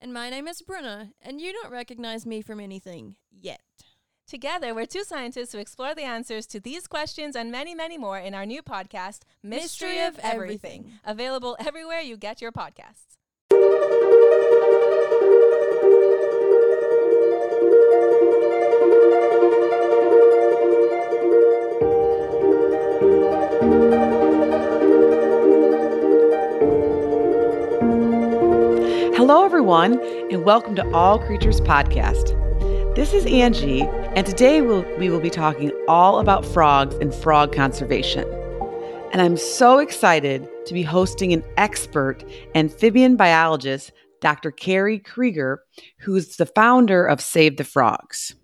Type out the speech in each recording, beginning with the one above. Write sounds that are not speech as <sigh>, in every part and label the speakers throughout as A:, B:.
A: And my name is Brenna, and you don't recognize me from anything yet.
B: Together, we're two scientists who explore the answers to these questions and many, many more in our new podcast, Mystery,
A: Mystery
B: of
A: of
B: Everything,
A: Everything.
B: available everywhere you get your podcasts.
C: Hello, everyone, and welcome to All Creatures Podcast. This is Angie, and today we'll, we will be talking all about frogs and frog conservation. And I'm so excited to be hosting an expert amphibian biologist, Dr. Kerry Kriger, who's the founder of Save the Frogs.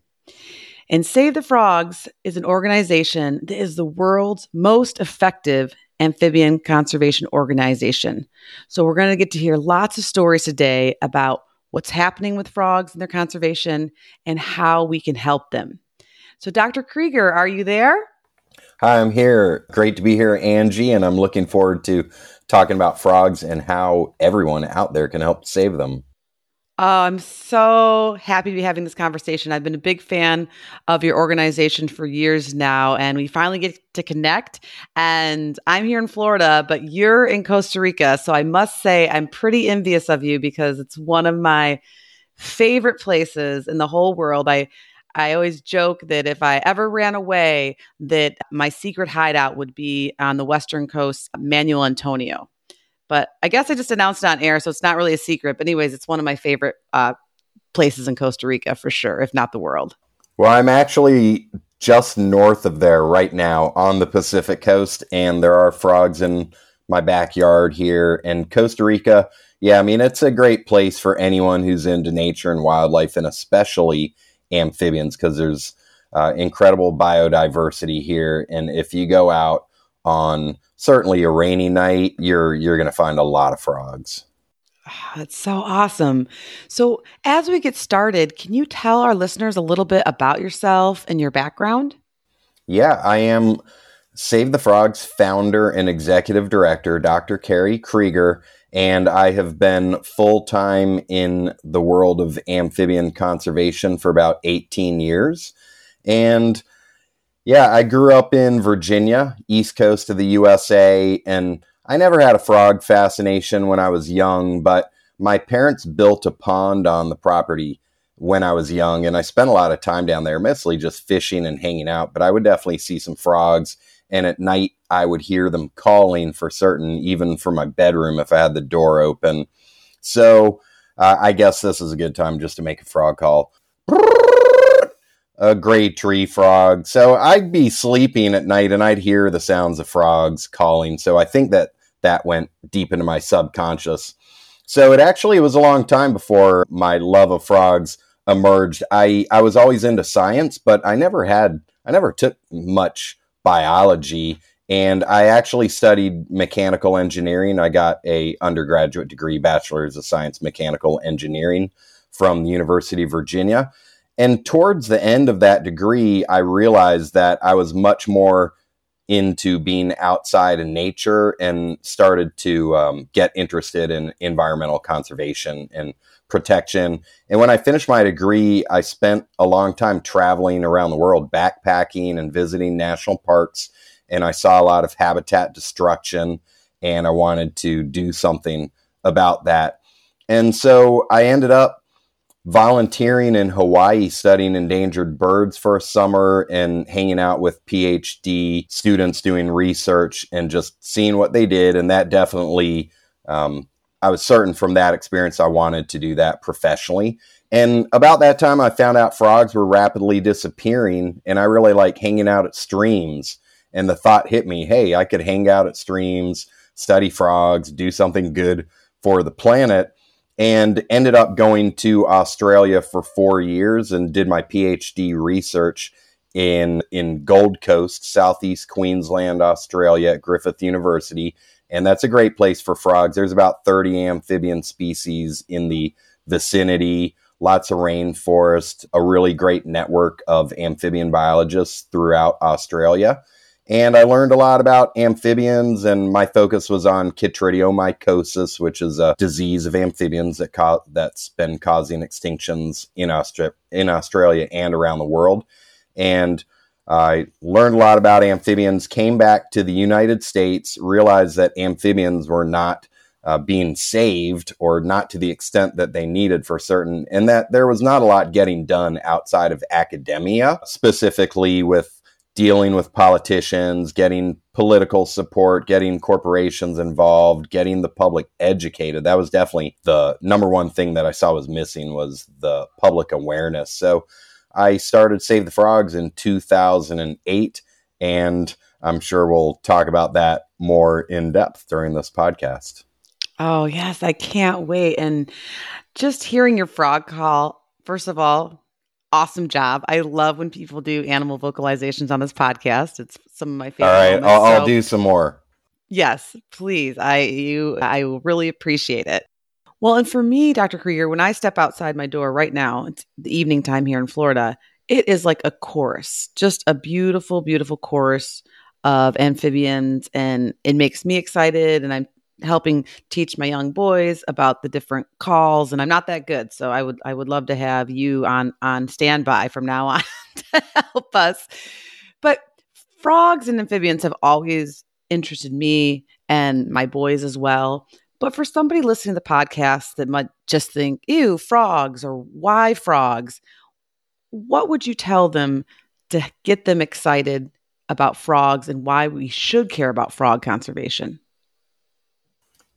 C: And Save the Frogs is an organization that is the world's most effective amphibian conservation organization. So, we're going to get to hear lots of stories today about what's happening with frogs and their conservation and how we can help them. So, Dr. Kriger, are you there?
D: Hi, I'm here. Great to be here, Angie, and I'm looking forward to talking about frogs and how everyone out there can help save them.
C: Oh, I'm so happy to be having this conversation. I've been a big fan of your organization for years now, and we finally get to connect. And I'm here in Florida, but you're in Costa Rica. So I must say, I'm pretty envious of you because it's one of my favorite places in the whole world. I I always joke that if I ever ran away, that my secret hideout would be on the western coast, Manuel Antonio. But I guess I just announced it on air, so it's not really a secret. But anyways, it's one of my favorite uh, places in Costa Rica for sure, if not the world.
D: Well, I'm actually just north of there right now on the Pacific coast, and there are frogs in my backyard here in Costa Rica. Yeah, I mean, it's a great place for anyone who's into nature and wildlife, and especially amphibians, because there's uh, incredible biodiversity here. And if you go out on certainly a rainy night, you're you're going to find a lot of frogs.
C: Ah, That's so awesome. So, as we get started, can you tell our listeners a little bit about yourself and your background?
D: Yeah, I am Save the Frogs founder and executive director, Dr. Kerry Kriger, and I have been full time in the world of amphibian conservation for about 18 years. And yeah, I grew up in Virginia, east coast of the USA, and I never had a frog fascination when I was young, but my parents built a pond on the property when I was young, and I spent a lot of time down there, mostly just fishing and hanging out. But I would definitely see some frogs, and at night I would hear them calling for certain, even from my bedroom if I had the door open. So uh, I guess this is a good time just to make a frog call. A gray tree frog. So I'd be sleeping at night and I'd hear the sounds of frogs calling. So I think that that went deep into my subconscious. So it actually was a long time before my love of frogs emerged. I, I was always into science, but I never had, I never took much biology. And I actually studied mechanical engineering. I got a undergraduate degree, bachelor's of science mechanical engineering from the University of Virginia. And towards the end of that degree, I realized that I was much more into being outside in nature and started to um, get interested in environmental conservation and protection. And when I finished my degree, I spent a long time traveling around the world, backpacking and visiting national parks. And I saw a lot of habitat destruction, and I wanted to do something about that. And so I ended up volunteering in Hawaii studying endangered birds for a summer and hanging out with PhD students doing research and just seeing what they did. And that definitely, um, I was certain from that experience I wanted to do that professionally. And about that time, I found out frogs were rapidly disappearing, and I really like hanging out at streams. And the thought hit me hey, I could hang out at streams, study frogs, do something good for the planet. And ended up going to Australia for four years and did my PhD research in in Gold Coast, southeast Queensland, Australia, at Griffith University, and that's a great place for frogs. There's about 30 amphibian species in the vicinity. Lots of rainforest, a really great network of amphibian biologists throughout Australia. And I learned a lot about amphibians, and my focus was on chytridiomycosis, which is a disease of amphibians that co- that's been causing extinctions in, Austra- in Australia and around the world. And I learned a lot about amphibians, came back to the United States, realized that amphibians were not uh, being saved or not to the extent that they needed for certain, and that there was not a lot getting done outside of academia, specifically with dealing with politicians, getting political support, getting corporations involved, getting the public educated. That was definitely the number one thing that I saw was missing was the public awareness. So I started Save the Frogs in 2008 and I'm sure we'll talk about that more in depth during this podcast.
C: Oh, yes, I can't wait. And just hearing your frog call, first of all, awesome job. I love when people do animal vocalizations on this podcast. It's some of my favorite.
D: All right,
C: moments,
D: I'll, I'll do some more.
C: Yes, please. I you I will really appreciate it. Well, and for me, Dr. Kriger, when I step outside my door right now, it's the evening time here in Florida, it is like a chorus, just a beautiful, beautiful chorus of amphibians. And it makes me excited. And I'm helping teach my young boys about the different calls. And I'm not that good. So I would I would love to have you on on standby from now on <laughs> to help us. But frogs and amphibians have always interested me and my boys as well. But for somebody listening to the podcast that might just think, ew, frogs or why frogs, what would you tell them to get them excited about frogs and why we should care about frog conservation?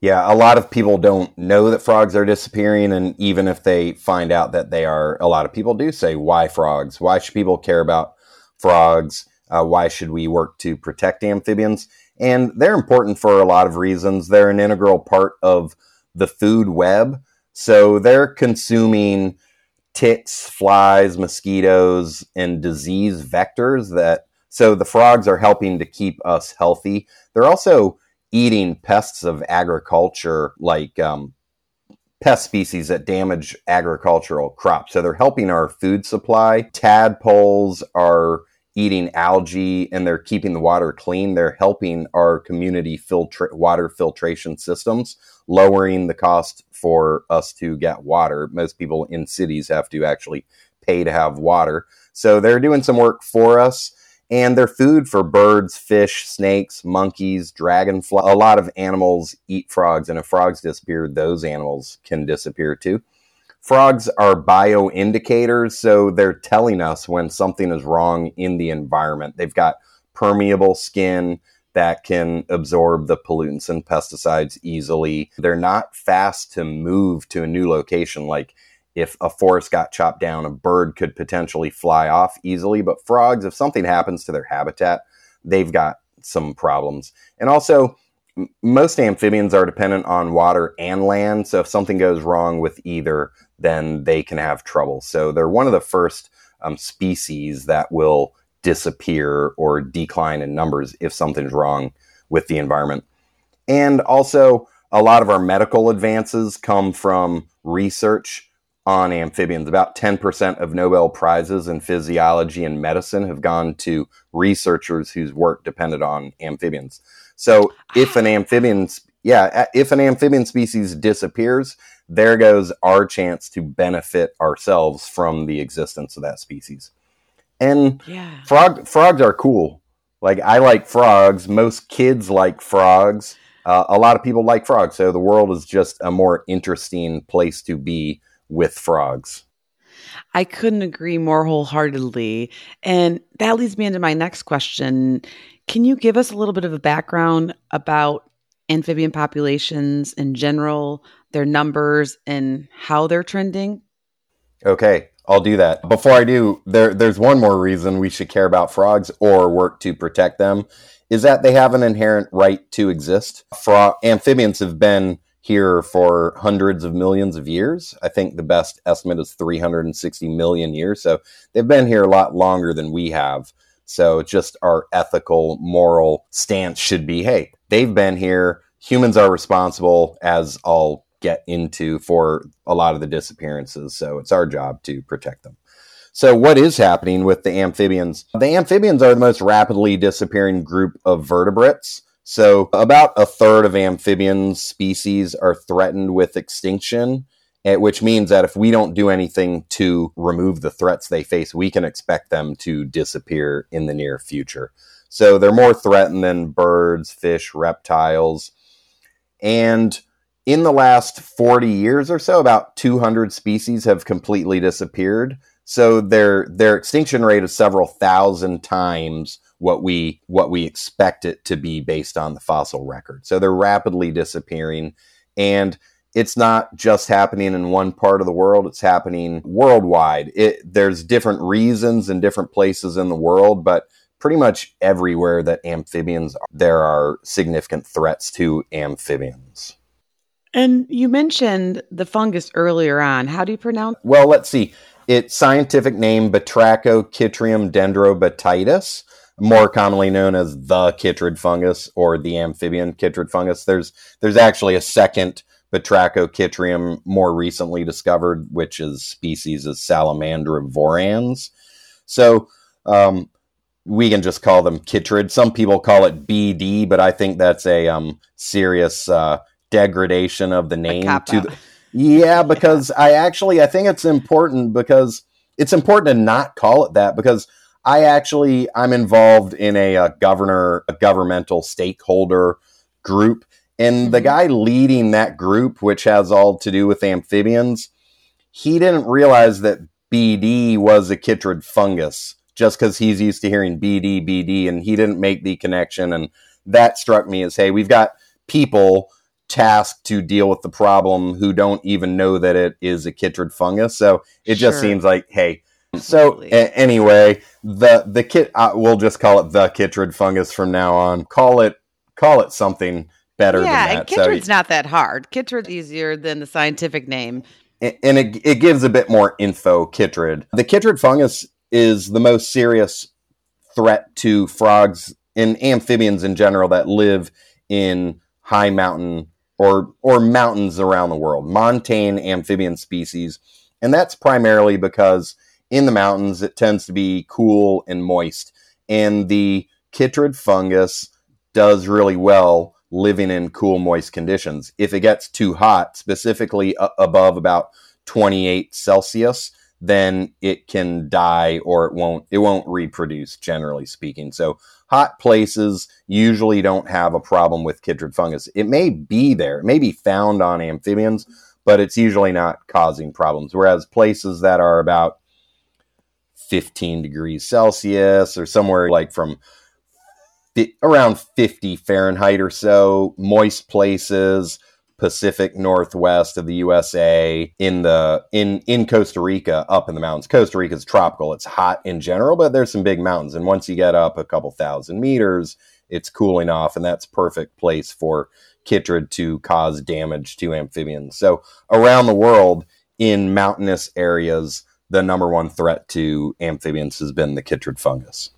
D: Yeah, a lot of people don't know that frogs are disappearing. And even if they find out that they are, a lot of people do say, why frogs? Why should people care about frogs? Uh, why should we work to protect amphibians? And they're important for a lot of reasons. They're an integral part of the food web. So they're consuming ticks, flies, mosquitoes, and disease vectors that so the frogs are helping to keep us healthy. They're also eating pests of agriculture like um, pest species that damage agricultural crops. So they're helping our food supply. Tadpoles are eating algae and they're keeping the water clean. They're helping our community filtra- water filtration systems, lowering the cost for us to get water. Most people in cities have to actually pay to have water. So they're doing some work for us. And they're food for birds, fish, snakes, monkeys, dragonfly. A lot of animals eat frogs, and if frogs disappear, those animals can disappear too. Frogs are bioindicators, so they're telling us when something is wrong in the environment. They've got permeable skin that can absorb the pollutants and pesticides easily. They're not fast to move to a new location. Like if a forest got chopped down, a bird could potentially fly off easily. But frogs, if something happens to their habitat, they've got some problems. And also, m- most amphibians are dependent on water and land. So if something goes wrong with either, then they can have trouble. So they're one of the first um, species that will disappear or decline in numbers if something's wrong with the environment. And also, a lot of our medical advances come from research on amphibians. About 10% of Nobel Prizes in physiology and medicine have gone to researchers whose work depended on amphibians. So if an amphibian, yeah, if an amphibian species disappears, there goes our chance to benefit ourselves from the existence of that species. And
C: Yeah.
D: frog frogs are cool. Like I like frogs. Most kids like frogs. Uh, a lot of people like frogs. So the world is just a more interesting place to be with frogs.
C: I couldn't agree more wholeheartedly. And that leads me into my next question. Can you give us a little bit of a background about amphibian populations in general, their numbers, and how they're trending?
D: Okay, I'll do that. Before I do, there there's one more reason we should care about frogs or work to protect them is that they have an inherent right to exist. Frog amphibians have been here for hundreds of millions of years. I think the best estimate is 360 million years. So they've been here a lot longer than we have. So just our ethical, moral stance should be hey, they've been here. Humans are responsible, as I'll get into, for a lot of the disappearances. So it's our job to protect them. So, what is happening with the amphibians? The amphibians are the most rapidly disappearing group of vertebrates. So, about a third of amphibian species are threatened with extinction, eh, which means that if we don't do anything to remove the threats they face, we can expect them to disappear in the near future. So, they're more threatened than birds, fish, reptiles. And in the last 40 years or so, about 200 species have completely disappeared. So their their extinction rate is several thousand times what we what we expect it to be based on the fossil record. So they're rapidly disappearing and it's not just happening in one part of the world, it's happening worldwide. It, there's different reasons in different places in the world, but pretty much everywhere that amphibians are, there are significant threats to amphibians.
C: And you mentioned the fungus earlier on. How do you pronounce?
D: Well, let's see its scientific name Batrachochytrium dendrobatidis, more commonly known as the chytrid fungus or the amphibian chytrid fungus. There's there's actually a second Batrachochytrium more recently discovered, which is species is salamandrivorans. So um, we can just call them chytrid. Some people call it BD, but I think that's a um, serious uh, degradation of the name to the yeah, because I actually I think it's important because it's important to not call it that because I actually I'm involved in a, a governor a governmental stakeholder group and mm-hmm. the guy leading that group which has all to do with amphibians he didn't realize that BD was a chytrid fungus just because he's used to hearing BD BD and he didn't make the connection and that struck me as hey we've got people tasked to deal with the problem who don't even know that it is a chytrid fungus. So it sure. just seems like, hey, so a- anyway, the the kit uh, we'll just call it the chytrid fungus from now on. Call it call it something better
C: yeah,
D: than that.
C: Yeah, chytrid's so, not that hard. Chytrid's easier than the scientific name.
D: And it, it gives a bit more info, chytrid. The chytrid fungus is the most serious threat to frogs and amphibians in general that live in high mountain or or mountains around the world, montane amphibian species, and that's primarily because in the mountains it tends to be cool and moist, and the chytrid fungus does really well living in cool, moist conditions. If it gets too hot, specifically above about 28 Celsius, then it can die or it won't it won't reproduce generally speaking. So hot places usually don't have a problem with chytrid fungus. It may be there, it may be found on amphibians, but it's usually not causing problems. Whereas places that are about 15 degrees Celsius or somewhere like from around 50 Fahrenheit or so, moist places, Pacific Northwest of the USA in the in in Costa Rica up in the mountains. Costa Rica is tropical. It's hot in general, but there's some big mountains and once you get up a couple thousand meters, it's cooling off and that's perfect place for chytrid to cause damage to amphibians. So around the world in mountainous areas, the number one threat to amphibians has been the chytrid fungus.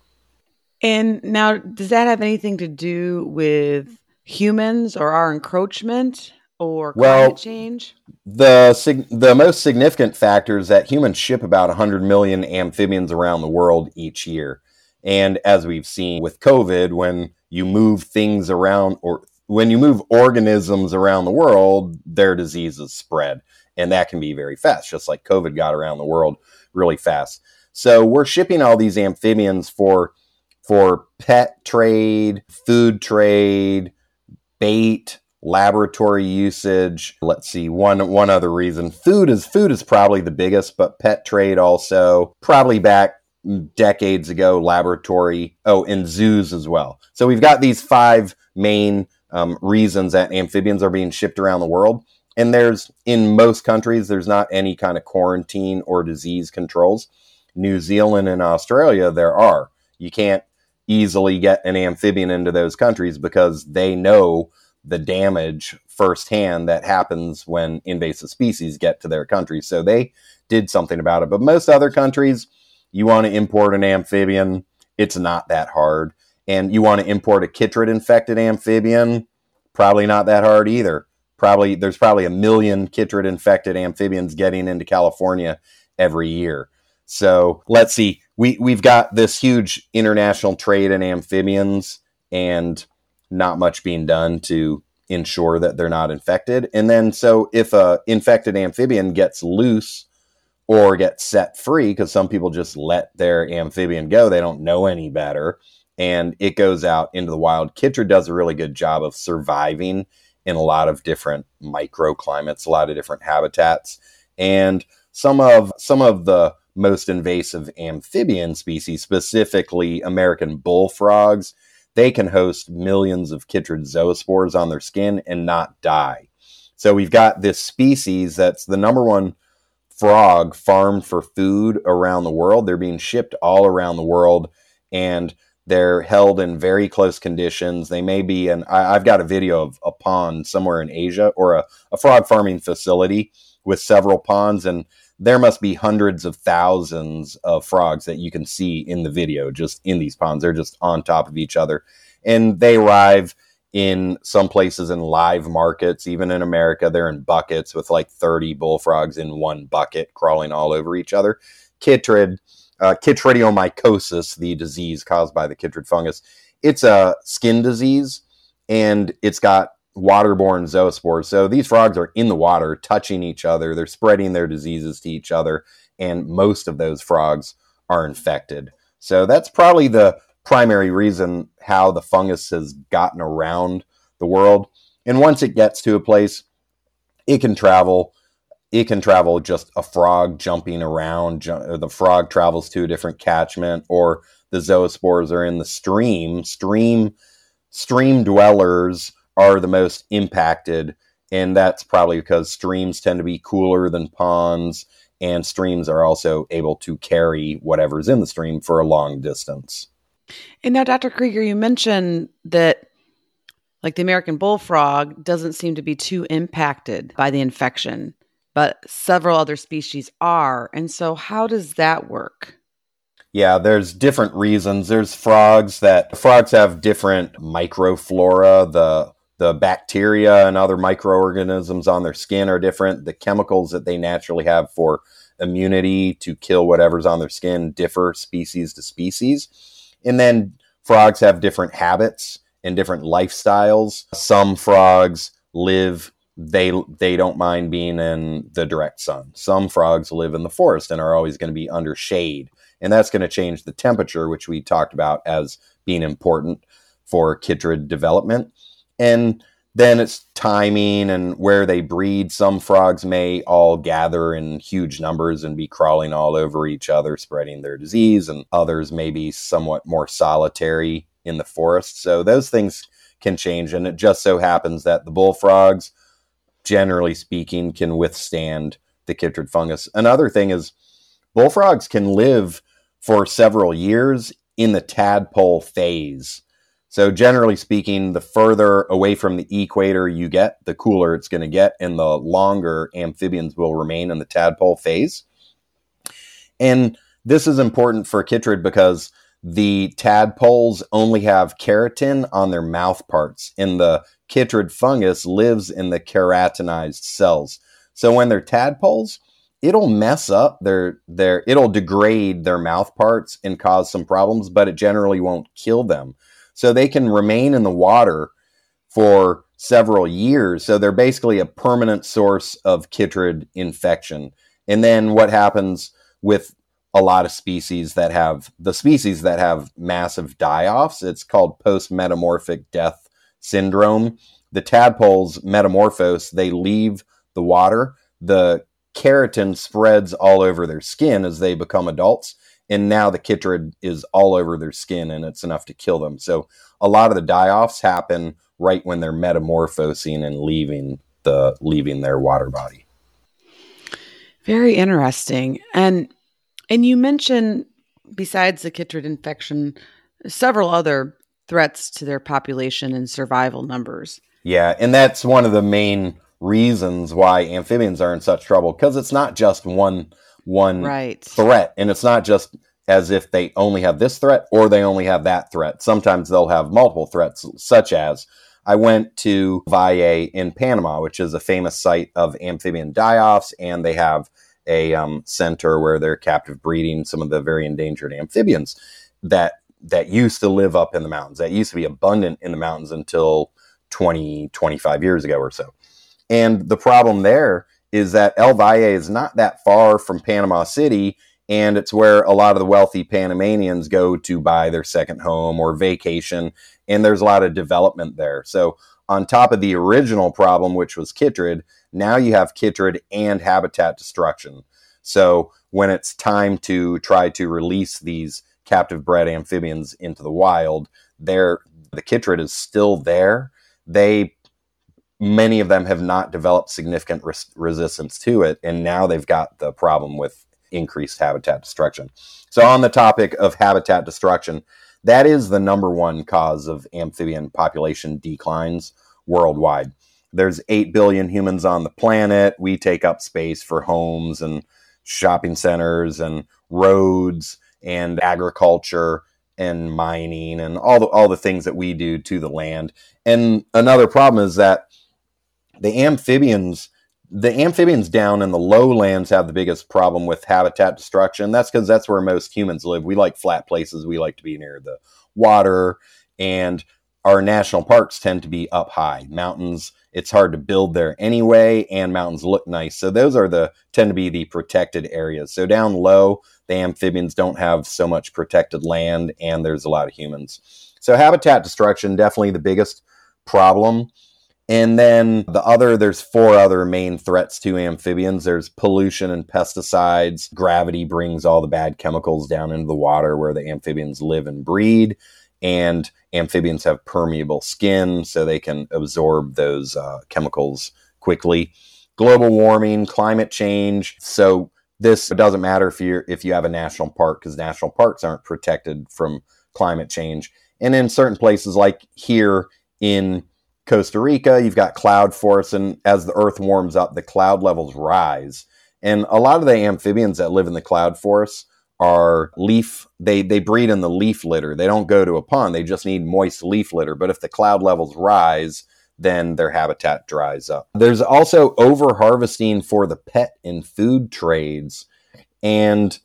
C: And now does that have anything to do with humans or our encroachment? or
D: well,
C: climate change?
D: The sig- the most significant factor is that humans ship about 100 million amphibians around the world each year. And as we've seen with COVID, when you move things around or when you move organisms around the world, their diseases spread. And that can be very fast, just like COVID got around the world really fast. So we're shipping all these amphibians for for pet trade, food trade, bait, laboratory usage. Let's see one one other reason. Food is food is probably the biggest, but pet trade also probably back decades ago laboratory oh and zoos as well so we've got these five main um, reasons that amphibians are being shipped around the world and there's in most countries there's not any kind of quarantine or disease controls new zealand and australia there are you can't easily get an amphibian into those countries because they know the damage firsthand that happens when invasive species get to their country. So they did something about it. But most other countries, you want to import an amphibian, it's not that hard. And you want to import a chytrid infected amphibian, probably not that hard either. Probably there's probably a million chytrid infected amphibians getting into California every year. So let's see. We we've got this huge international trade in amphibians and not much being done to ensure that they're not infected. And then so if a infected amphibian gets loose or gets set free because some people just let their amphibian go, they don't know any better and it goes out into the wild. Chytrid does a really good job of surviving in a lot of different microclimates, a lot of different habitats. And some of some of the most invasive amphibian species, specifically American bullfrogs, they can host millions of chytrid zoospores on their skin and not die. So we've got this species that's the number one frog farmed for food around the world. They're being shipped all around the world and they're held in very close conditions. They may be, and I've got a video of a pond somewhere in Asia or a, a frog farming facility with several ponds, and there must be hundreds of thousands of frogs that you can see in the video just in these ponds. They're just on top of each other. And they arrive in some places in live markets, even in America, they're in buckets with like 30 bullfrogs in one bucket crawling all over each other. Chytrid, uh, chytridiomycosis, the disease caused by the chytrid fungus, it's a skin disease and it's got waterborne zoospores. So these frogs are in the water, touching each other. They're spreading their diseases to each other, and most of those frogs are infected. So that's probably the primary reason how the fungus has gotten around the world. And once it gets to a place, it can travel. It can travel just a frog jumping around. The frog travels to a different catchment, or the zoospores are in the stream. Stream stream dwellers are the most impacted. And that's probably because streams tend to be cooler than ponds, and streams are also able to carry whatever's in the stream for a long distance.
C: And now, Dr. Kriger, you mentioned that like the American bullfrog doesn't seem to be too impacted by the infection, but several other species are. And so, how does that work?
D: Yeah, there's different reasons. There's frogs that frogs have different microflora. The the bacteria and other microorganisms on their skin are different. The chemicals that they naturally have for immunity to kill whatever's on their skin differ species to species. And then frogs have different habits and different lifestyles. Some frogs live they they don't mind being in the direct sun. Some frogs live in the forest and are always going to be under shade. And that's going to change the temperature, which we talked about as being important for chytrid development. And then it's timing and where they breed. Some frogs may all gather in huge numbers and be crawling all over each other, spreading their disease, and others may be somewhat more solitary in the forest. So those things can change. And it just so happens that the bullfrogs, generally speaking, can withstand the chytrid fungus. Another thing is bullfrogs can live for several years in the tadpole phase. So, generally speaking, the further away from the equator you get, the cooler it's going to get, and the longer amphibians will remain in the tadpole phase. And this is important for chytrid because the tadpoles only have keratin on their mouth parts, and the chytrid fungus lives in the keratinized cells. So, when they're tadpoles, it'll mess up their their it'll degrade their mouth parts and cause some problems, but it generally won't kill them so they can remain in the water for several years. So they're basically a permanent source of chytrid infection. And then what happens with a lot of species that have the species that have massive die offs, it's called post metamorphic death syndrome. The tadpoles metamorphose, they leave the water. The keratin spreads all over their skin as they become adults and now the chytrid is all over their skin and it's enough to kill them. So a lot of the die-offs happen right when they're metamorphosing and leaving the leaving their water body.
C: Very interesting. And and you mentioned besides the chytrid infection several other threats to their population and survival numbers.
D: Yeah, and that's one of the main reasons why amphibians are in such trouble because it's not just one one
C: Right.
D: threat, and it's not just as if they only have this threat or they only have that threat. Sometimes they'll have multiple threats, such as I went to Valle in Panama, which is a famous site of amphibian die-offs, and they have a um, center where they're captive breeding some of the very endangered amphibians that that used to live up in the mountains. That used to be abundant in the mountains until 20, 25 years ago or so. And the problem there is that El Valle is not that far from Panama City, and it's where a lot of the wealthy Panamanians go to buy their second home or vacation, and there's a lot of development there. So, on top of the original problem, which was chytrid, now you have chytrid and habitat destruction. So, when it's time to try to release these captive bred amphibians into the wild, they're, the chytrid is still there. They many of them have not developed significant res- resistance to it, and now they've got the problem with increased habitat destruction. So, on the topic of habitat destruction, that is the number one cause of amphibian population declines worldwide. There's 8 billion humans on the planet. We take up space for homes and shopping centers and roads and agriculture and mining and all the all the things that we do to the land. And another problem is that the amphibians the amphibians down in the lowlands have the biggest problem with habitat destruction. That's because that's where most humans live. We like flat places. We like to be near the water, and our national parks tend to be up high. Mountains, it's hard to build there anyway, and mountains look nice. So those are the tend to be the protected areas. So down low, the amphibians don't have so much protected land, and there's a lot of humans. So habitat destruction definitely the biggest problem. And then the other, there's four other main threats to amphibians. There's pollution and pesticides. Gravity brings all the bad chemicals down into the water where the amphibians live and breed. And amphibians have permeable skin, so they can absorb those uh, chemicals quickly. Global warming, climate change. So this doesn't matter if you if you have a national park because national parks aren't protected from climate change. And in certain places like here in Costa Rica, you've got cloud forests, and as the earth warms up, the cloud levels rise. And a lot of the amphibians that live in the cloud forests are leaf they they breed in the leaf litter. They don't go to a pond. They just need moist leaf litter. But if the cloud levels rise, then their habitat dries up. There's also over harvesting for the pet and food trades and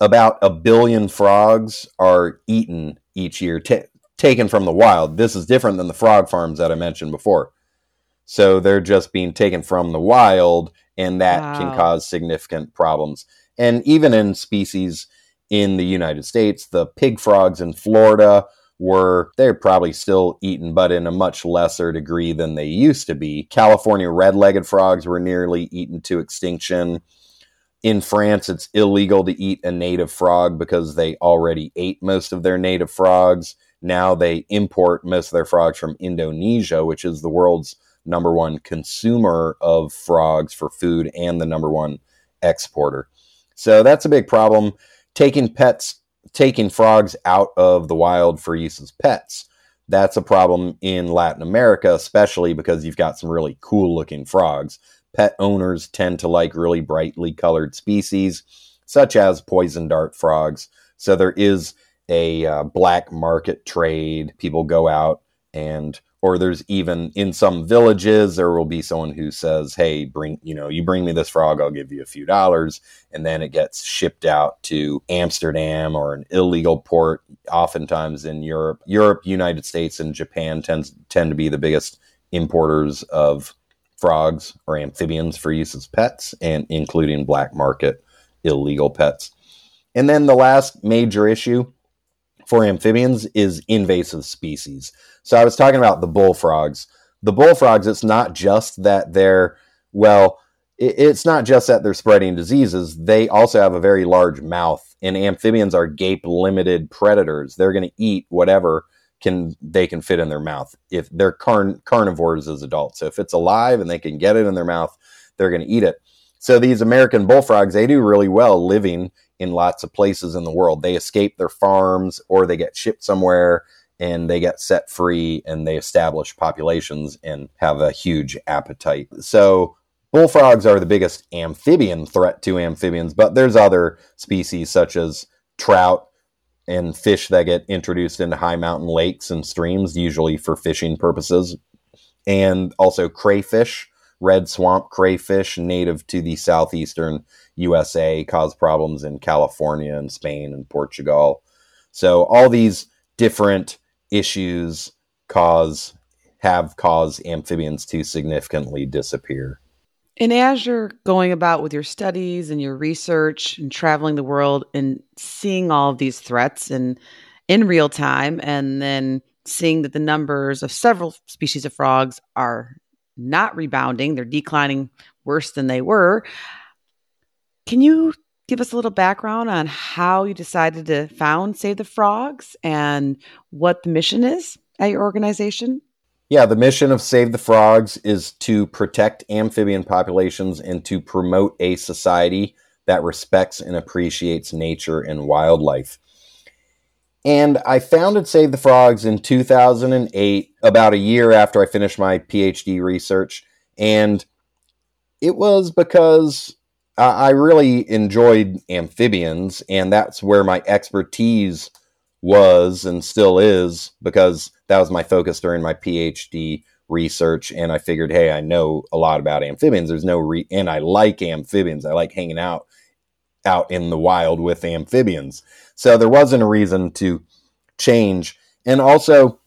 D: about a billion frogs are eaten each year ta taken from the wild. This is different than the frog farms that I mentioned before. So they're just being taken from the wild, and that can cause significant problems. And even in species in the United States, the pig frogs in Florida were they're probably still eaten, but in a much lesser degree than they used to be. California red-legged frogs were nearly eaten to extinction. In France, it's illegal to eat a native frog because they already ate most of their native frogs. Now they import most of their frogs from Indonesia, which is the world's number one consumer of frogs for food and the number one exporter. So that's a big problem. Taking pets, taking frogs out of the wild for use as pets. That's a problem in Latin America, especially because you've got some really cool looking frogs. Pet owners tend to like really brightly colored species, such as poison dart frogs. So there is a uh, black market trade. People go out and, or there's even in some villages, there will be someone who says, Hey, bring, you know, you bring me this frog, I'll give you a few dollars. And then it gets shipped out to Amsterdam or an illegal port, oftentimes in Europe. Europe, United States, and Japan tends, tend to be the biggest importers of frogs or amphibians for use as pets, and including black market illegal pets. And then the last major issue for amphibians is invasive species. So I was talking about the bullfrogs. The bullfrogs, it's not just that they're, well, it's not just that they're spreading diseases. They also have a very large mouth, and amphibians are gape limited predators. They're going to eat whatever can they can fit in their mouth. If they're carn- carnivores as adults, so if it's alive and they can get it in their mouth, they're going to eat it. So these American bullfrogs, they do really well living in lots of places in the world. They escape their farms or they get shipped somewhere and they get set free and they establish populations and have a huge appetite. So bullfrogs are the biggest amphibian threat to amphibians, but there's other species such as trout and fish that get introduced into high mountain lakes and streams, usually for fishing purposes, and also crayfish, red swamp crayfish, native to the southeastern USA, cause problems in California and Spain and Portugal. So all these different issues cause have caused amphibians to significantly disappear.
C: And as you're going about with your studies and your research and traveling the world and seeing all of these threats and in real time, and then seeing that the numbers of several species of frogs are not rebounding, they're declining worse than they were. Can you give us a little background on how you decided to found Save the Frogs and what the mission is at your organization?
D: Yeah, the mission of Save the Frogs is to protect amphibian populations and to promote a society that respects and appreciates nature and wildlife. And I founded Save the Frogs in 2008, about a year after I finished my PhD research. And it was because I really enjoyed amphibians, and that's where my expertise was and still is because that was my focus during my PhD research. And I figured, hey, I know a lot about amphibians. There's no re, and I like amphibians. I like hanging out out in the wild with amphibians. So there wasn't a reason to change. And also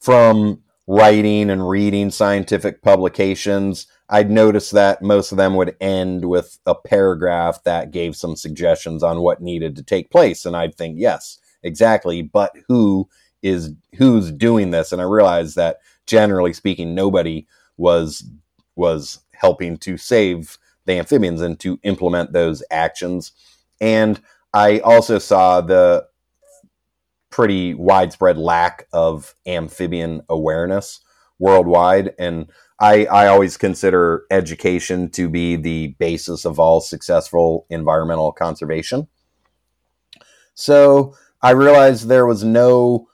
D: from writing and reading scientific publications, I'd noticed that most of them would end with a paragraph that gave some suggestions on what needed to take place. And I'd think, yes, exactly. But who is who's doing this? And I realized that generally speaking, nobody was was helping to save the amphibians and to implement those actions. And I also saw the pretty widespread lack of amphibian awareness worldwide. And I, I always consider education to be the basis of all successful environmental conservation. So I realized there was no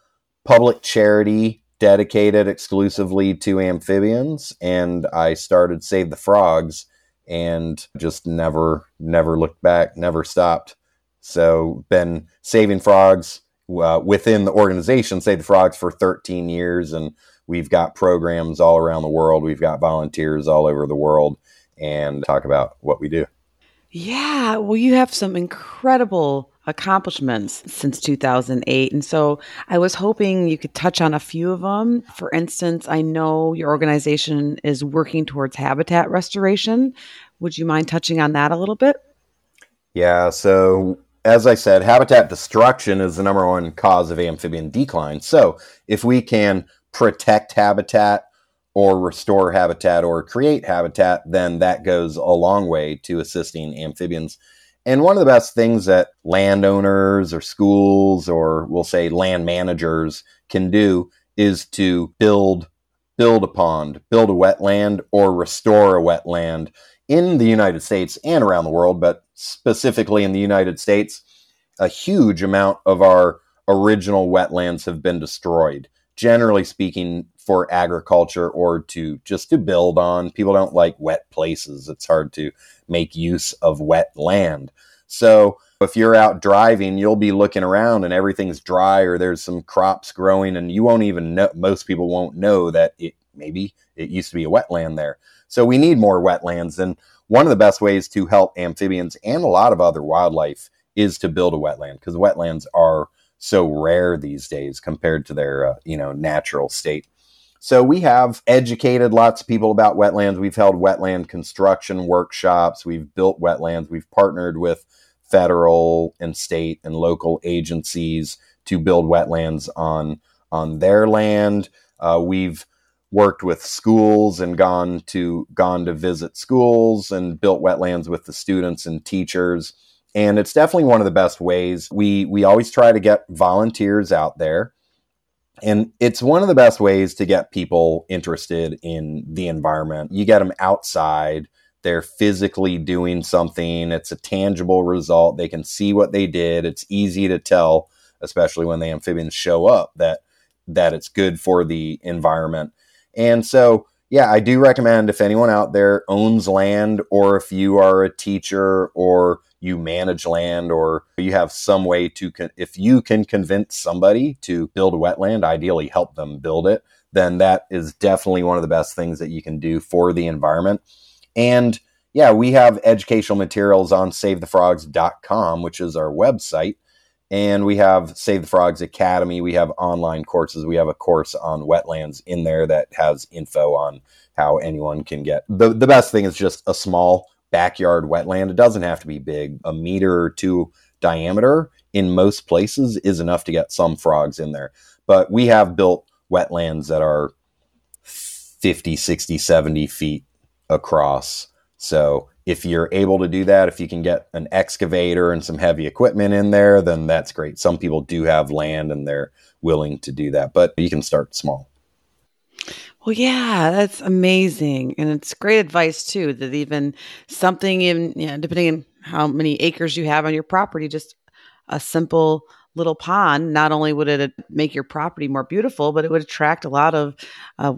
D: public charity dedicated exclusively to amphibians, and I started Save the Frogs and just never, never looked back, never stopped. So, been saving frogs uh, within the organization, Save the Frogs, for 13 years, and We've got programs all around the world. We've got volunteers all over the world and talk about what we do.
C: Yeah, well, you have some incredible accomplishments since 2008. And so I was hoping you could touch on a few of them. For instance, I know your organization is working towards habitat restoration. Would you mind touching on that a little bit?
D: Yeah, so as I said, habitat destruction is the number one cause of amphibian decline. So if we can protect habitat or restore habitat or create habitat, then that goes a long way to assisting amphibians. And one of the best things that landowners or schools or we'll say land managers can do is to build build a pond, build a wetland or restore a wetland in the United States and around the world, but specifically in the United States, a huge amount of our original wetlands have been destroyed generally speaking for agriculture or to just to build on. People don't like wet places. It's hard to make use of wet land. So if you're out driving you'll be looking around and everything's dry or there's some crops growing and you won't even know most people won't know that it maybe it used to be a wetland there. So we need more wetlands and one of the best ways to help amphibians and a lot of other wildlife is to build a wetland because wetlands are so rare these days compared to their uh, you know natural state. So we have educated lots of people about wetlands. We've held wetland construction workshops. We've built wetlands. We've partnered with federal and state and local agencies to build wetlands on on their land. Uh, we've worked with schools and gone to gone to visit schools and built wetlands with the students and teachers and it's definitely one of the best ways. We we always try to get volunteers out there. And it's one of the best ways to get people interested in the environment. You get them outside, they're physically doing something, it's a tangible result. They can see what they did. It's easy to tell, especially when the amphibians show up, that that it's good for the environment. And so, yeah, I do recommend if anyone out there owns land or if you are a teacher or you manage land or you have some way to con- if you can convince somebody to build a wetland, ideally help them build it, then that is definitely one of the best things that you can do for the environment. And yeah, we have educational materials on savethefrogs.com, which is our website. And we have Save the Frogs Academy. We have online courses. We have a course on wetlands in there that has info on how anyone can get. The, the best thing is just a small backyard wetland. It doesn't have to be big. A meter or two diameter in most places is enough to get some frogs in there. But we have built wetlands that are 50, 60, 70 feet across. So if you're able to do that, if you can get an excavator and some heavy equipment in there, then that's great. Some people do have land and they're willing to do that, but you can start small.
C: Well, yeah, that's amazing. And it's great advice too that even something in, you know, depending on how many acres you have on your property, just a simple little pond, not only would it make your property more beautiful, but it would attract a lot of uh,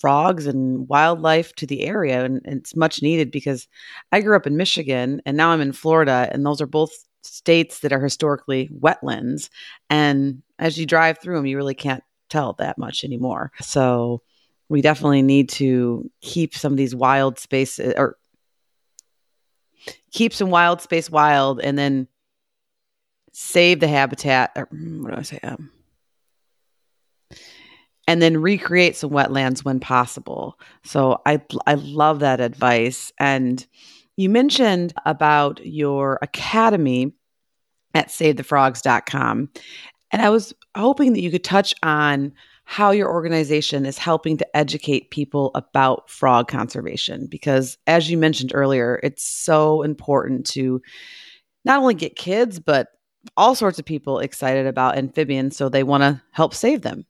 C: frogs and wildlife to the area. And, and it's much needed because I grew up in Michigan and now I'm in Florida, and those are both states that are historically wetlands. And as you drive through them, you really can't tell that much anymore. So we definitely need to keep some of these wild spaces or keep some wild space wild and then save the habitat or mm, what do I say? Um, and then recreate some wetlands when possible. So I I love that advice. And you mentioned about your academy at savethefrogs.com. And I was hoping that you could touch on how your organization is helping to educate people about frog conservation because as you mentioned earlier it's so important to not only get kids but all sorts of people excited about amphibians so they want to help save them.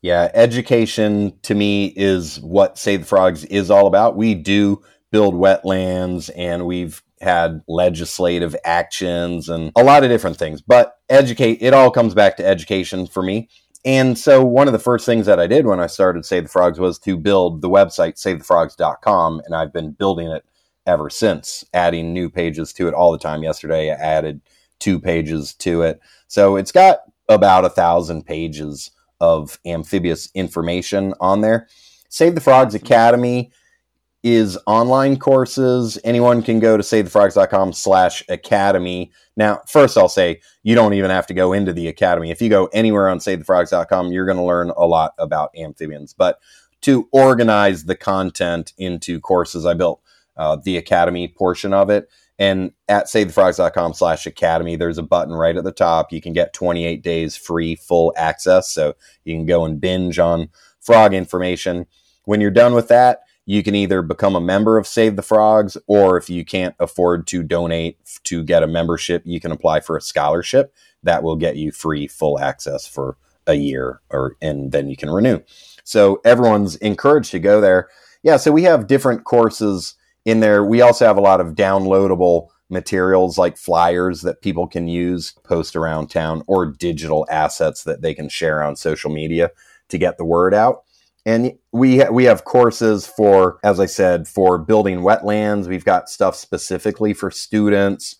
D: Yeah education to me is what save the frogs is all about. We do build wetlands and we've had legislative actions and a lot of different things. But educate it all comes back to education for me. And so one of the first things that I did when I started Save the Frogs was to build the website savethefrogs.com and I've been building it ever since, adding new pages to it all the time. Yesterday I added two pages to it. So it's got about a thousand pages of amphibious information on there. Save the Frogs Academy is online courses. Anyone can go to savethefrogs.com slash academy. Now, first I'll say you don't even have to go into the academy. If you go anywhere on savethefrogs.com, you're going to learn a lot about amphibians. But to organize the content into courses, I built uh, the academy portion of it. And at savethefrogs.com slash academy, there's a button right at the top. You can get 28 days free full access. So you can go and binge on frog information. When you're done with that, you can either become a member of Save the Frogs, or if you can't afford to donate to get a membership, you can apply for a scholarship that will get you free full access for a year, or and then you can renew. So everyone's encouraged to go there. Yeah, so we have different courses in there. We also have a lot of downloadable materials like flyers that people can use, post around town, or digital assets that they can share on social media to get the word out. And we ha- we have courses for, as I said, for building wetlands. We've got stuff specifically for students,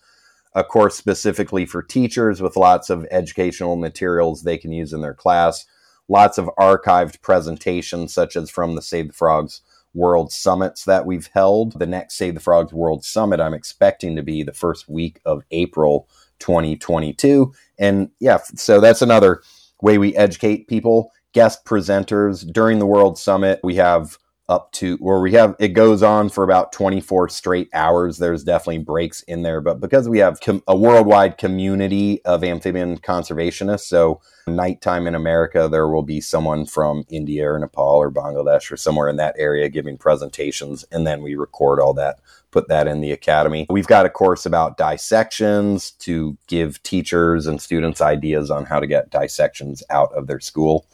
D: a course specifically for teachers with lots of educational materials they can use in their class. Lots of archived presentations, such as from the Save the Frogs World Summits that we've held. The next Save the Frogs World Summit I'm expecting to be the first week of April 2022. And yeah, so that's another way we educate people guest presenters during the World Summit. We have up to where we have it goes on for about 24 straight hours. There's definitely breaks in there but because we have com- a worldwide community of amphibian conservationists so nighttime in america there will be someone from india or nepal or bangladesh or somewhere in that area giving presentations and then we record all that put that in the academy. We've got a course about dissections to give teachers and students ideas on how to get dissections out of their school.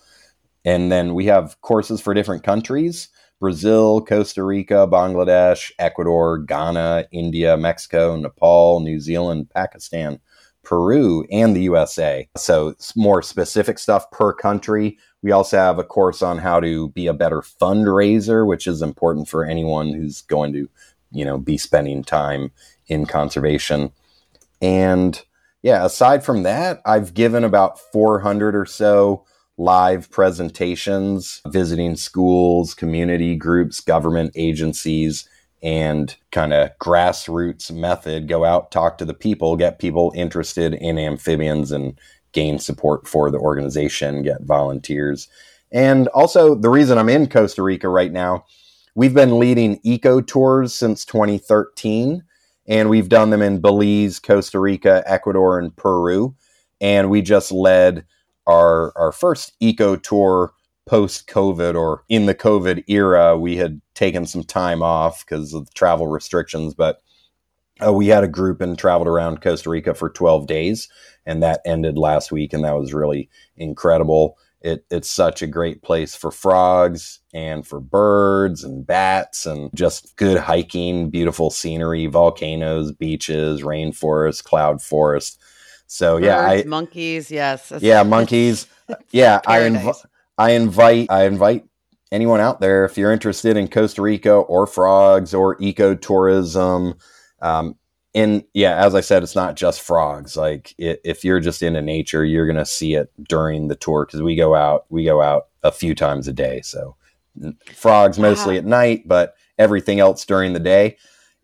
D: And then we have courses for different countries Brazil, Costa Rica, Bangladesh, Ecuador, Ghana, India, Mexico, Nepal, New Zealand, Pakistan, Peru, and the USA. So more specific stuff per country. We also have a course on how to be a better fundraiser, which is important for anyone who's going to, you know, be spending time in conservation. And yeah, aside from that, I've given about 400 or so live presentations, visiting schools, community groups, government agencies, and kind of grassroots method go out, talk to the people, get people interested in amphibians and gain support for the organization, get volunteers. And also, the reason I'm in Costa Rica right now, we've been leading eco tours since 2013, and we've done them in Belize, Costa Rica, Ecuador, and Peru. And we just led our our first eco tour post COVID or in the COVID era. We had taken some time off because of travel restrictions, but uh, we had a group and traveled around Costa Rica for 12 days, and that ended last week, and that was really incredible. It, it's such a great place for frogs and for birds and bats and just good hiking, beautiful scenery, volcanoes, beaches, rainforest, cloud forest. So yeah,
C: Birds,
D: I
C: monkeys, yes.
D: Yeah <laughs> monkeys. yeah, I invite I invite I invite anyone out there if you're interested in Costa Rica or frogs or ecotourism. Um, and yeah, as I said, it's not just frogs. Like i if you're just into nature, you're gonna see it during the tour because we go out we go out a few times a day. So frogs mostly
C: Wow.
D: at night, but everything else during the day.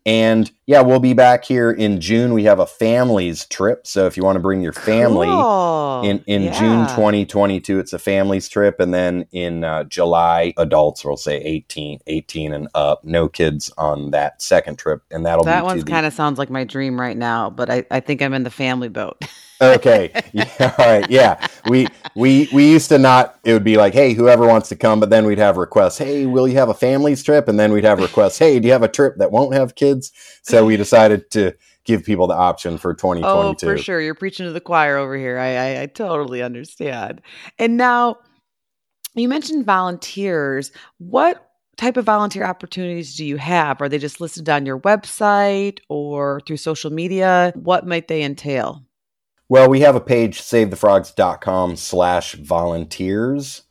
D: And yeah, we'll be back here in June. We have a families trip. So if you want to bring your family,
C: Cool.
D: in in June 2022 it's a families trip and then in uh, July adults will say 18 18 and up no kids on that second trip and that'll
C: That
D: be
C: one's
D: to
C: kind of sounds like my dream right now, but I, I think I'm in the family boat. <laughs>
D: okay <laughs> yeah all right yeah we we we used to not it would be like hey whoever wants to come but then we'd have requests hey will you have a families trip and then we'd have requests hey do you have a trip that won't have kids so we decided to give people the option for 2022
C: Oh, for sure. You're preaching to the choir over here. I, I, I totally understand. And now you mentioned volunteers. What type of volunteer opportunities do you have? Are they just listed on your website or through social media? What might they entail?
D: Well, we have a page, savethefrogs.com slash volunteers.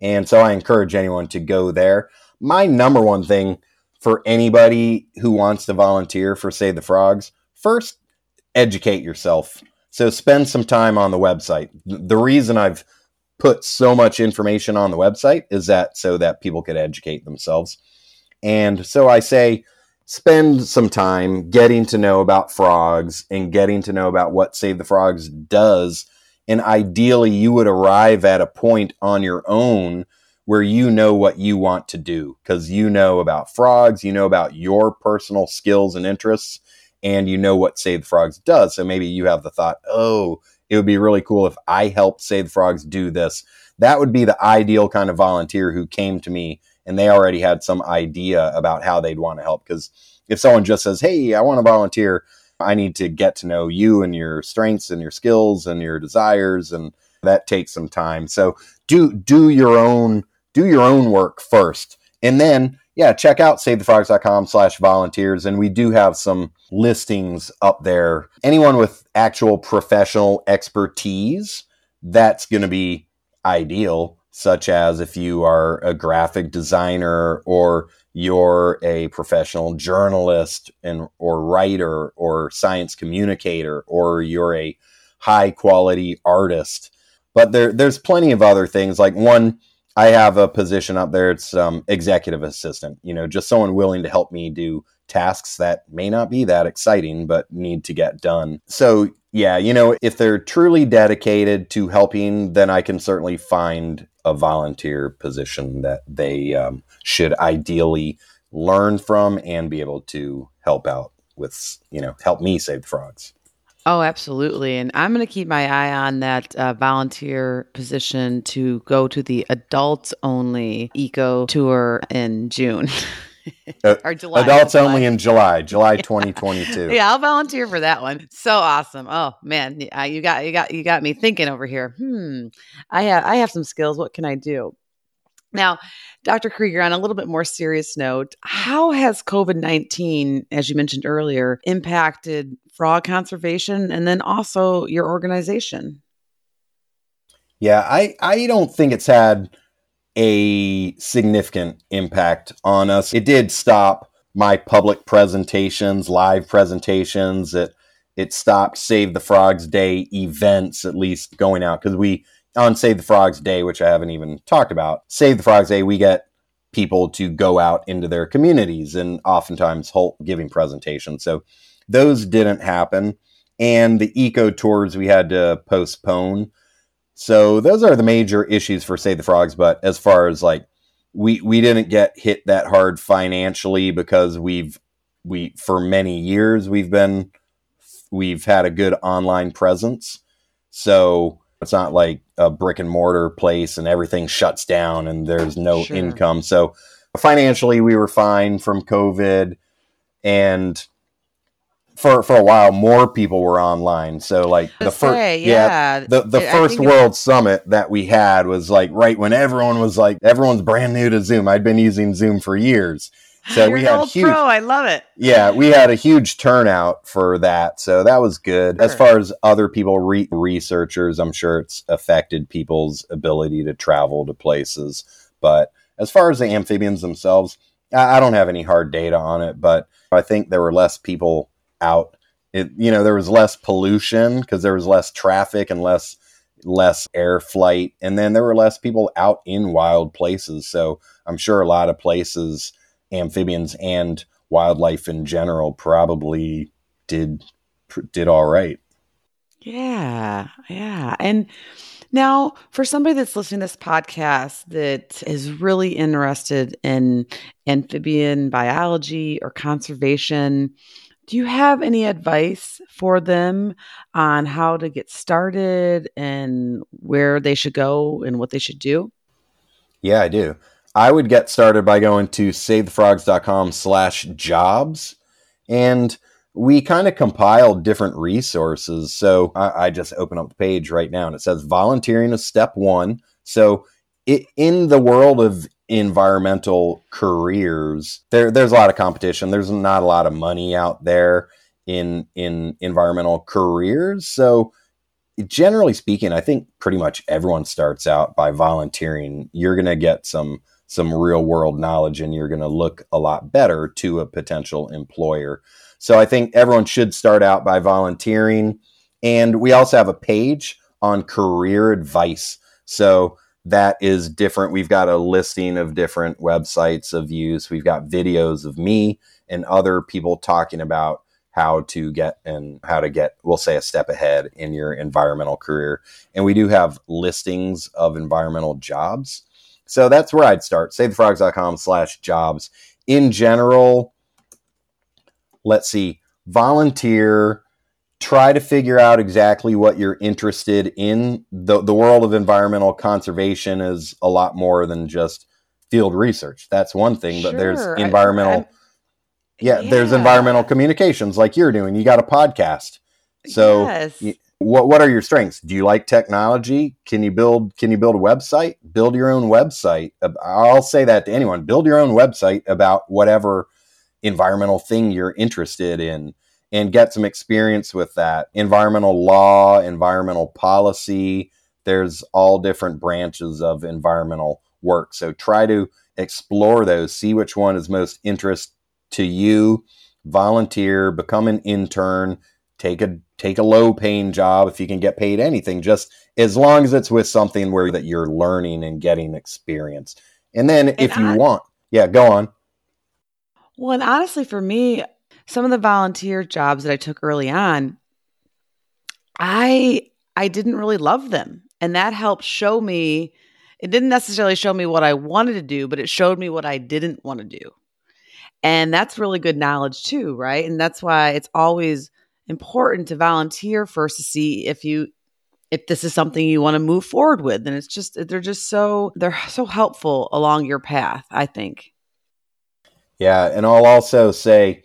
D: And so I encourage anyone to go there. My number one thing for anybody who wants to volunteer for Save the Frogs, first, educate yourself. So spend some time on the website. The reason I've put so much information on the website is that so that people could educate themselves. And so I say, spend some time getting to know about frogs and getting to know about what Save the Frogs does. And ideally, you would arrive at a point on your own where you know what you want to do because you know about frogs, you know about your personal skills and interests, and you know what Save the Frogs does. So maybe you have the thought, oh, it would be really cool if I helped Save the Frogs do this. That would be the ideal kind of volunteer who came to me and they already had some idea about how they'd want to help. Because if someone just says, hey, I want to volunteer, I need to get to know you and your strengths and your skills and your desires, and that takes some time. So do do your own do your own work first, and then yeah, check out savethefrogs.com slash volunteers, and we do have some listings up there. Anyone with actual professional expertise, that's going to be ideal. Such as if you are a graphic designer or you're a professional journalist and or writer or science communicator or you're a high quality artist. But there there's plenty of other things. Like one i have a position up there. It's um, executive assistant you know just someone willing to help me do tasks that may not be that exciting but need to get done. So yeah you know if they're truly dedicated to helping then i can certainly find a volunteer position that they um, should ideally learn from and be able to help out with you know help me save the frogs
C: Oh, absolutely. And I'm going to keep my eye on that uh, volunteer position to go to the adults only eco tour in June. <laughs>
D: Uh,
C: or July.
D: adults
C: July.
D: only in july july <laughs> 2022
C: Yeah, I'll volunteer for that one. So awesome! Oh man, uh, you got you got you got me thinking over here. Hmm, I have I have some skills. What can I do? Now, Dr. Kriger, on a little bit more serious note, how has COVID 19, as you mentioned earlier, impacted frog conservation and then also your organization?
D: Yeah, I, I don't think it's had a significant impact on us. It did stop my public presentations, live presentations. It it stopped Save the Frogs Day events, at least going out because we on Save the Frogs Day, which I haven't even talked about. Save the Frogs Day, we get people to go out into their communities and oftentimes hold, giving presentations. So those didn't happen, and the eco tours we had to postpone. So those are the major issues for Save the Frogs. But as far as like we we didn't get hit that hard financially because we've we for many years we've been we've had a good online presence. So it's not like a brick and mortar place and everything shuts down and there's no sure. income. So financially we were fine from COVID and for for a while more people were online so like the first yeah. yeah. the the I, first world summit that we had was like right when everyone was like everyone's brand new to zoom i'd been using zoom for years <gasps> so
C: You're we had huge pro. i love it
D: yeah we had a huge turnout for that so that was good sure. as far as other people re- researchers i'm sure it's affected people's ability to travel to places but as far as the amphibians themselves I, I don't have any hard data on it but i think there were less people out. It, you know, there was less pollution because there was less traffic and less less air flight, and then there were less people out in wild places. So I'm sure a lot of places, amphibians and wildlife in general, probably did did all right.
C: Yeah, yeah, and. Now, for somebody that's listening to this podcast that is really interested in amphibian biology or conservation, do you have any advice for them on how to get started and where they should go and what they should do?
D: Yeah, I do. I would get started by going to savethefrogs.com slash jobs. And we kind of compiled different resources. So I, I, just open up the page right now and it says volunteering is step one. So it, in the world of environmental careers, there there's a lot of competition. There's not a lot of money out there in in environmental careers. So generally speaking, I think pretty much everyone starts out by volunteering. You're going to get some some real world knowledge and you're going to look a lot better to a potential employer. So I think everyone should start out by volunteering. And we also have a page on career advice. So that is different. We've got a listing of different websites of use. We've got videos of me and other people talking about how to get and how to get, we'll say, a step ahead in your environmental career. And we do have listings of environmental jobs. So that's where I'd start. SaveTheFrogs.com slash jobs. In general, let's see, volunteer try to figure out exactly what you're interested in. The, the world of environmental conservation is a lot more than just field research. That's one thing, but there's environmental. I, yeah, yeah, there's environmental communications like you're doing. You got a podcast. So yes. what what are your strengths? Do you like technology? Can you build can you build a website? Build your own website. I'll say that to anyone. Build your own website about whatever environmental thing you're interested in and get some experience with that. Environmental law, environmental policy, there's all different branches of environmental work. So try to explore those, see which one is most interest to you, volunteer, become an intern, take a take a low paying job if you can get paid anything, just as long as it's with something where that you're learning and getting experience. And then and if you want, yeah, go on.
C: Well, and honestly, for me, some of the volunteer jobs that I took early on, I I didn't really love them. And that helped show me it didn't necessarily show me what I wanted to do, but it showed me what I didn't want to do. And that's really good knowledge too, right? And that's why it's always important to volunteer first to see if you if this is something you want to move forward with and it's just they're just so they're so helpful along your path i think
D: yeah and i'll also say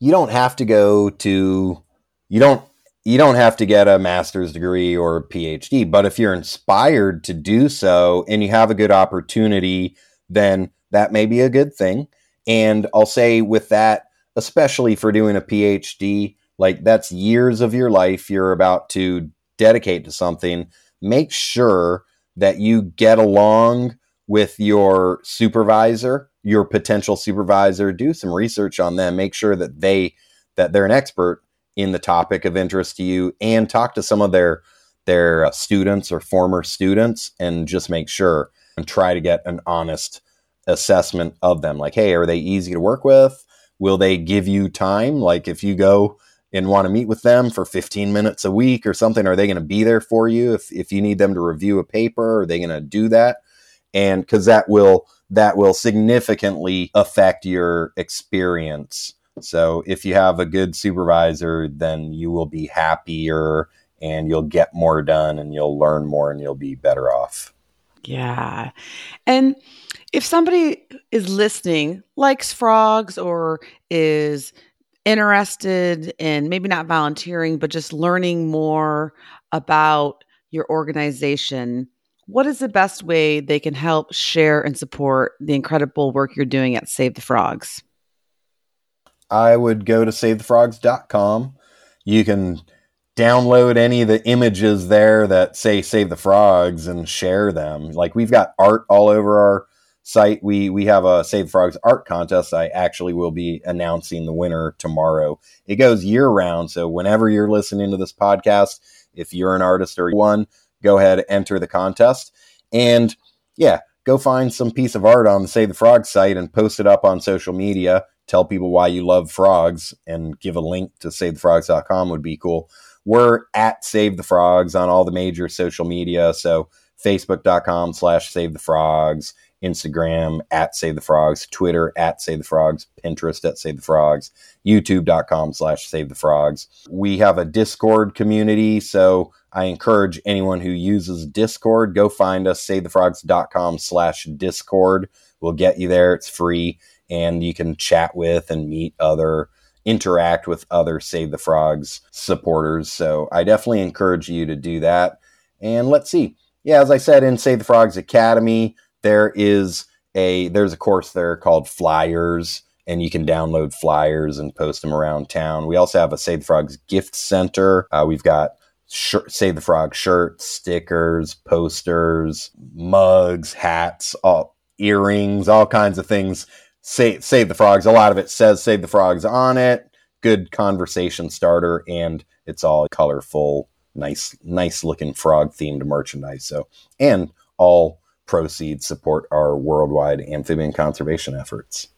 D: you don't have to go to you don't you don't have to get a master's degree or a PhD, but if you're inspired to do so and you have a good opportunity, then that may be a good thing. And I'll say with that, especially for doing a PhD, like that's years of your life you're about to dedicate to something. Make sure that you get along with your supervisor, your potential supervisor, do some research on them, make sure that they that they're an expert in the topic of interest to you and talk to some of their their uh, students or former students and just make sure and try to get an honest assessment of them. Like hey are they easy to work with? Will they give you time? Like if you go and want to meet with them for 15 minutes a week or something are they going to be there for you if, if you need them to review a paper? Are they going to do that and because that will that will significantly affect your experience so if you have a good supervisor, then you will be happier and you'll get more done and you'll learn more and you'll be better off.
C: Yeah. And if somebody is listening, likes frogs, or is interested in maybe not volunteering, but just learning more about your organization, what is the best way they can help share and support the incredible work you're doing at Save the Frogs?
D: I would go to savethefrogs.com. You can download any of the images there that say save the frogs and share them. Like we've got art all over our site. We we have a Save the Frogs art contest. I actually will be announcing the winner tomorrow. It goes year round, so whenever you're listening to this podcast, if you're an artist or one, go ahead enter the contest. And yeah, go find some piece of art on the Save the Frogs site and post it up on social media tell people why you love frogs and give a link to savethefrogs.com would be cool. We're at Save the Frogs on all the major social media. So facebook.com slash save the frogs, Instagram at Save the Frogs, Twitter at Save the Frogs, Pinterest at Save the Frogs, YouTube.com slash Save the Frogs. We have a Discord community, so I encourage anyone who uses Discord, go find us, savethefrogs.com slash Discord. We'll get you there. It's free and you can chat with and meet other interact with other Save the Frogs supporters. So I definitely encourage you to do that. And let's see. Yeah, as I said in Save the Frogs Academy, there is a there's a course there called Flyers and you can download flyers and post them around town. We also have a Save the Frogs gift center. Uh, we've got sh- Save the Frog shirts, stickers, posters, mugs, hats, all earrings, all kinds of things save save the frogs. A lot of it says save the frogs on it. Good conversation starter, and it's all colorful, nice, nice looking frog themed merchandise. So, and all proceeds support our worldwide amphibian conservation efforts.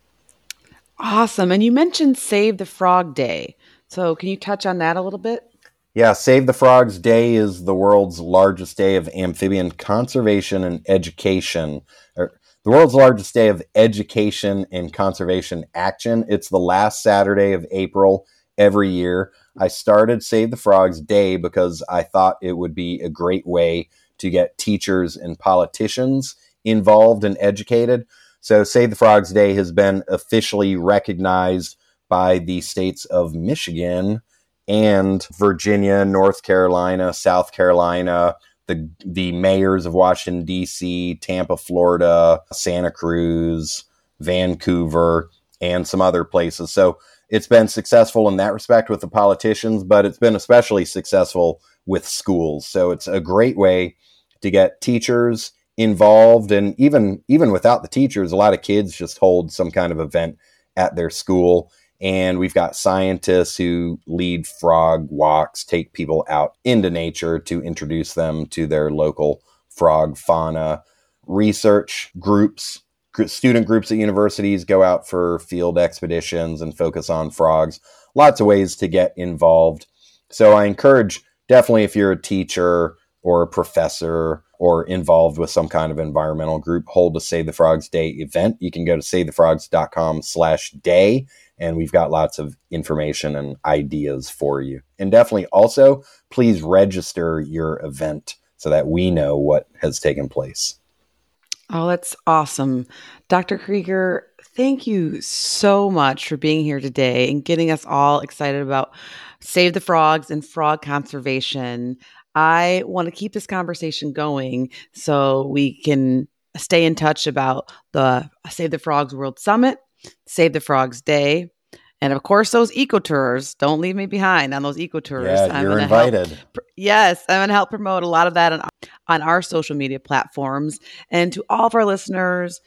C: Awesome. And you mentioned Save the Frog Day. So, can you touch on that a little bit?
D: Yeah, Save the Frogs Day is the world's largest day of amphibian conservation and education or the world's largest day of education and conservation action. It's the last Saturday of April every year. I started Save the Frogs Day because I thought it would be a great way to get teachers and politicians involved and educated. So, Save the Frogs Day has been officially recognized by the states of Michigan and Virginia, North Carolina, South Carolina, the the mayors of Washington D.C., Tampa, Florida, Santa Cruz, Vancouver, and some other places. So it's been successful in that respect with the politicians, but it's been especially successful with schools. So it's a great way to get teachers involved and even even without the teachers a lot of kids just hold some kind of event at their school and we've got scientists who lead frog walks, take people out into nature to introduce them to their local frog fauna. Research groups, student groups at universities go out for field expeditions and focus on frogs. Lots of ways to get involved. So I encourage definitely if you're a teacher or a professor or involved with some kind of environmental group, hold a Save the Frogs Day event. You can go to savethefrogs.com slash day and we've got lots of information and ideas for you. And definitely also, please register your event so that we know what has taken place.
C: Oh, that's awesome. Dr. Kriger, thank you so much for being here today and getting us all excited about Save the Frogs and frog conservation. I want to keep this conversation going so we can stay in touch about the Save the Frogs World Summit, Save the Frogs Day, and of course those eco tours. Don't leave me behind on those eco tours.
D: Yeah,
C: I'm
D: you're invited.
C: Help, yes, I'm going to help promote a lot of that on, on our social media platforms. And to all of our listeners,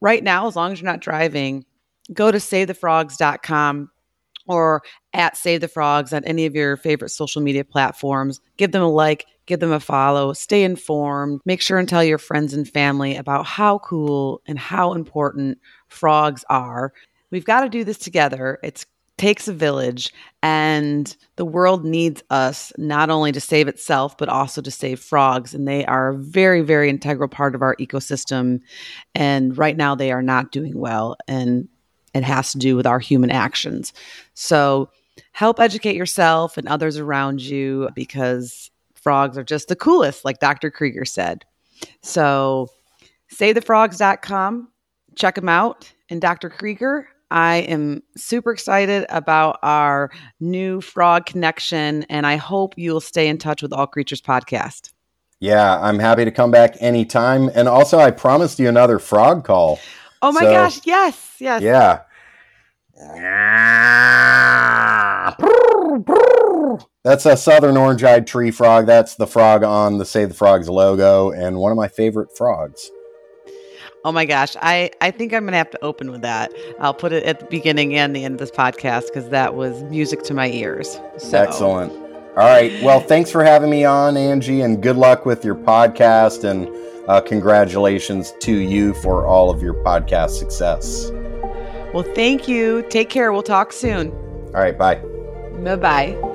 C: right now, as long as you're not driving, go to savethefrogs.com or at Save the Frogs on any of your favorite social media platforms. Give them a like, give them a follow, stay informed. Make sure and tell your friends and family about how cool and how important frogs are. We've got to do this together. It takes a village, and the world needs us not only to save itself, but also to save frogs. And they are a very, very integral part of our ecosystem. And right now, they are not doing well. And it has to do with our human actions. So help educate yourself and others around you because frogs are just the coolest, like Dr. Kriger said. So savethefrogs.com, check them out. And Dr. Kriger, I am super excited about our new frog connection, and I hope you'll stay in touch with All Creatures podcast.
D: Yeah, I'm happy to come back anytime. And also, I promised you another frog call.
C: Oh my
D: So-
C: gosh, yes, yes.
D: Yeah. That's a southern orange eyed tree frog. That's the frog on the Save the Frogs logo and one of my favorite frogs.
C: Oh my gosh, I, I think I'm going to have to open with that. I'll put it at the beginning and the end of this podcast because that was music to my ears. So.
D: Excellent. All right. Well, thanks for having me on, Angie, and good luck with your podcast. And uh, congratulations to you for all of your podcast success.
C: Well, thank you. Take care. We'll talk soon.
D: All right. Bye.
C: Bye bye.